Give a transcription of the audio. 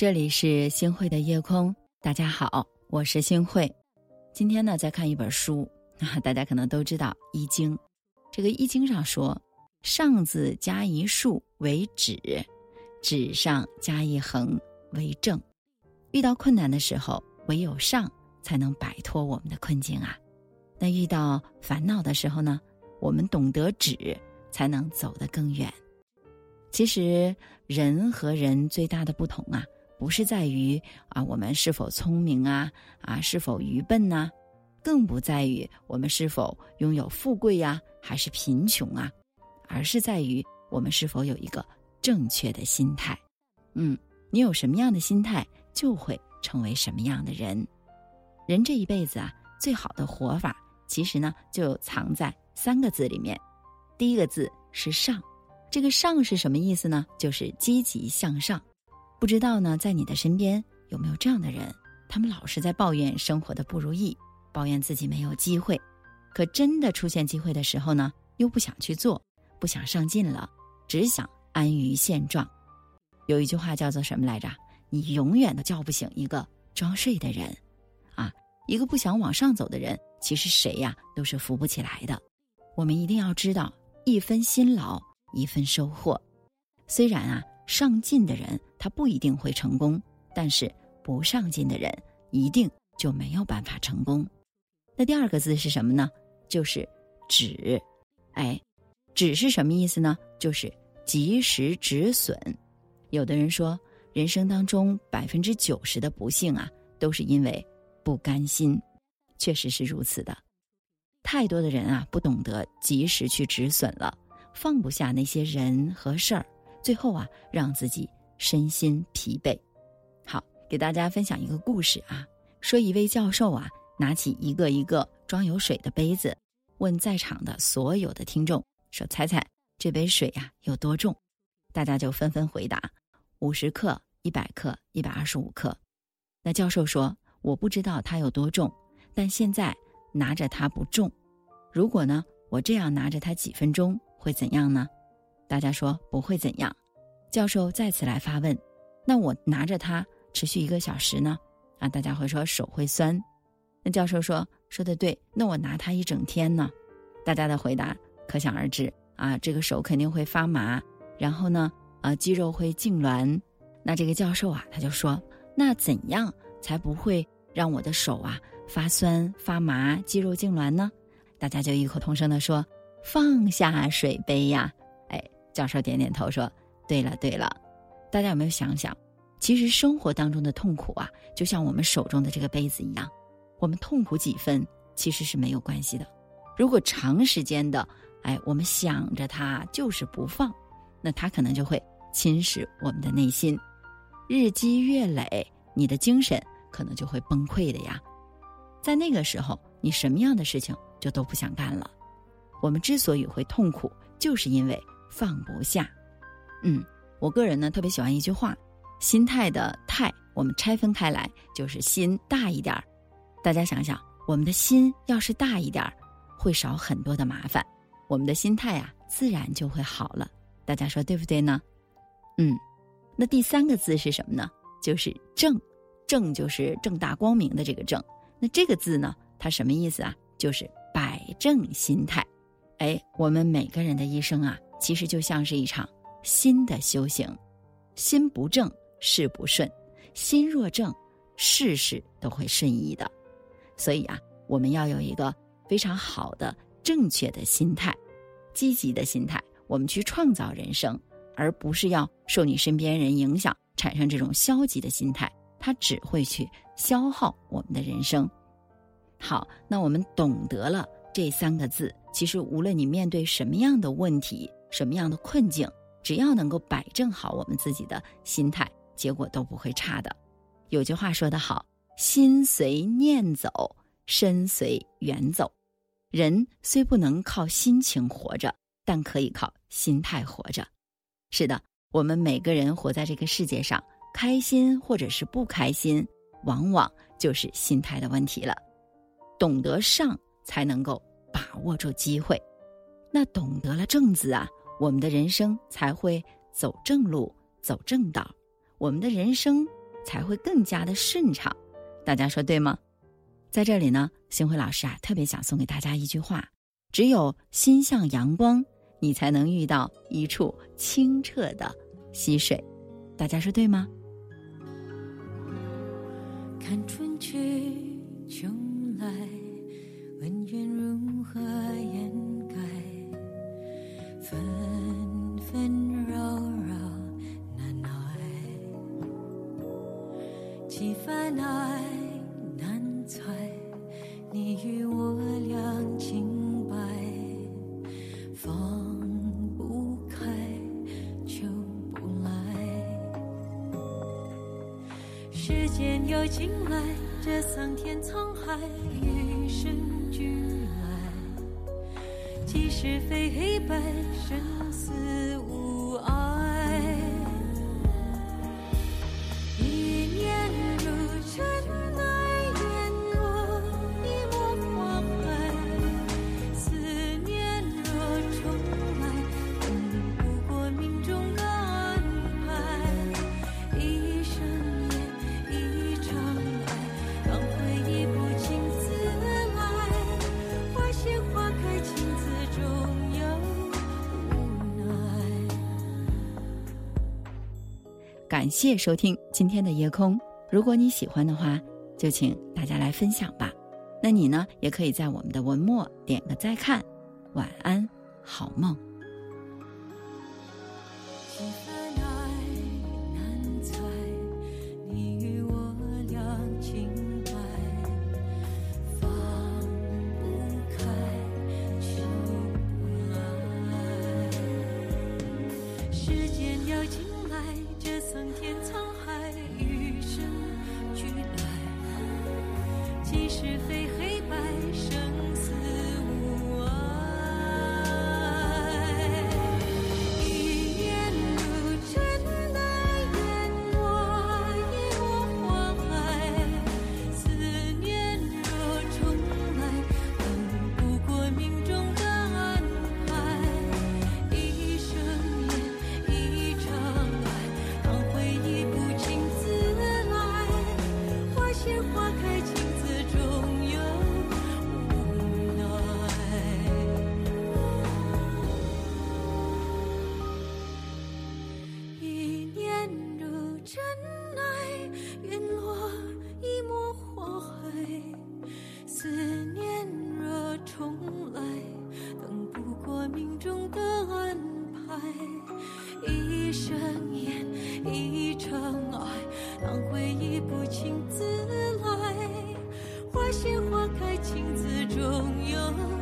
这里是星慧的夜空，大家好，我是星慧。今天呢，在看一本书，大家可能都知道《易经》。这个《易经》上说：“上字加一竖为止，止上加一横为正。”遇到困难的时候，唯有上才能摆脱我们的困境啊。那遇到烦恼的时候呢，我们懂得止，才能走得更远。其实，人和人最大的不同啊，不是在于啊我们是否聪明啊啊是否愚笨呐，更不在于我们是否拥有富贵呀还是贫穷啊，而是在于我们是否有一个正确的心态。嗯，你有什么样的心态，就会成为什么样的人。人这一辈子啊，最好的活法，其实呢就藏在三个字里面。第一个字是上。这个“上”是什么意思呢？就是积极向上。不知道呢，在你的身边有没有这样的人？他们老是在抱怨生活的不如意，抱怨自己没有机会，可真的出现机会的时候呢，又不想去做，不想上进了，只想安于现状。有一句话叫做什么来着？你永远都叫不醒一个装睡的人，啊，一个不想往上走的人，其实谁呀都是扶不起来的。我们一定要知道，一分辛劳。一分收获，虽然啊，上进的人他不一定会成功，但是不上进的人一定就没有办法成功。那第二个字是什么呢？就是止。哎，止是什么意思呢？就是及时止损。有的人说，人生当中百分之九十的不幸啊，都是因为不甘心。确实是如此的，太多的人啊，不懂得及时去止损了。放不下那些人和事儿，最后啊，让自己身心疲惫。好，给大家分享一个故事啊。说一位教授啊，拿起一个一个装有水的杯子，问在场的所有的听众说：“猜猜这杯水呀有多重？”大家就纷纷回答：“五十克、一百克、一百二十五克。”那教授说：“我不知道它有多重，但现在拿着它不重。如果呢，我这样拿着它几分钟？”会怎样呢？大家说不会怎样。教授再次来发问：“那我拿着它持续一个小时呢？”啊，大家会说手会酸。那教授说：“说的对。”那我拿它一整天呢？大家的回答可想而知啊，这个手肯定会发麻，然后呢，啊，肌肉会痉挛。那这个教授啊，他就说：“那怎样才不会让我的手啊发酸、发麻、肌肉痉挛呢？”大家就异口同声的说。放下水杯呀！哎，教授点点头说：“对了，对了。”大家有没有想想，其实生活当中的痛苦啊，就像我们手中的这个杯子一样，我们痛苦几分其实是没有关系的。如果长时间的，哎，我们想着它就是不放，那它可能就会侵蚀我们的内心，日积月累，你的精神可能就会崩溃的呀。在那个时候，你什么样的事情就都不想干了。我们之所以会痛苦，就是因为放不下。嗯，我个人呢特别喜欢一句话：心态的“态”，我们拆分开来就是心大一点儿。大家想想，我们的心要是大一点儿，会少很多的麻烦，我们的心态啊自然就会好了。大家说对不对呢？嗯，那第三个字是什么呢？就是正，正就是正大光明的这个正。那这个字呢，它什么意思啊？就是摆正心态。哎，我们每个人的一生啊，其实就像是一场心的修行。心不正，事不顺；心若正，事事都会顺意的。所以啊，我们要有一个非常好的、正确的心态，积极的心态，我们去创造人生，而不是要受你身边人影响，产生这种消极的心态，它只会去消耗我们的人生。好，那我们懂得了这三个字。其实，无论你面对什么样的问题、什么样的困境，只要能够摆正好我们自己的心态，结果都不会差的。有句话说得好：“心随念走，身随缘走。”人虽不能靠心情活着，但可以靠心态活着。是的，我们每个人活在这个世界上，开心或者是不开心，往往就是心态的问题了。懂得上，才能够。把握住机会，那懂得了正字啊，我们的人生才会走正路、走正道，我们的人生才会更加的顺畅。大家说对吗？在这里呢，星辉老师啊，特别想送给大家一句话：只有心向阳光，你才能遇到一处清澈的溪水。大家说对吗？看春去秋来，恩怨如何爱难猜，你与我两清白，放不开就不来。时间又进来，这桑田沧海，与生俱来。即是非黑白，生死无感谢收听今天的夜空。如果你喜欢的话，就请大家来分享吧。那你呢，也可以在我们的文末点个再看。晚安，好梦。桑田沧海，与生俱来。即是非一生一场爱，当回忆不请自来，花谢花开，情字中有。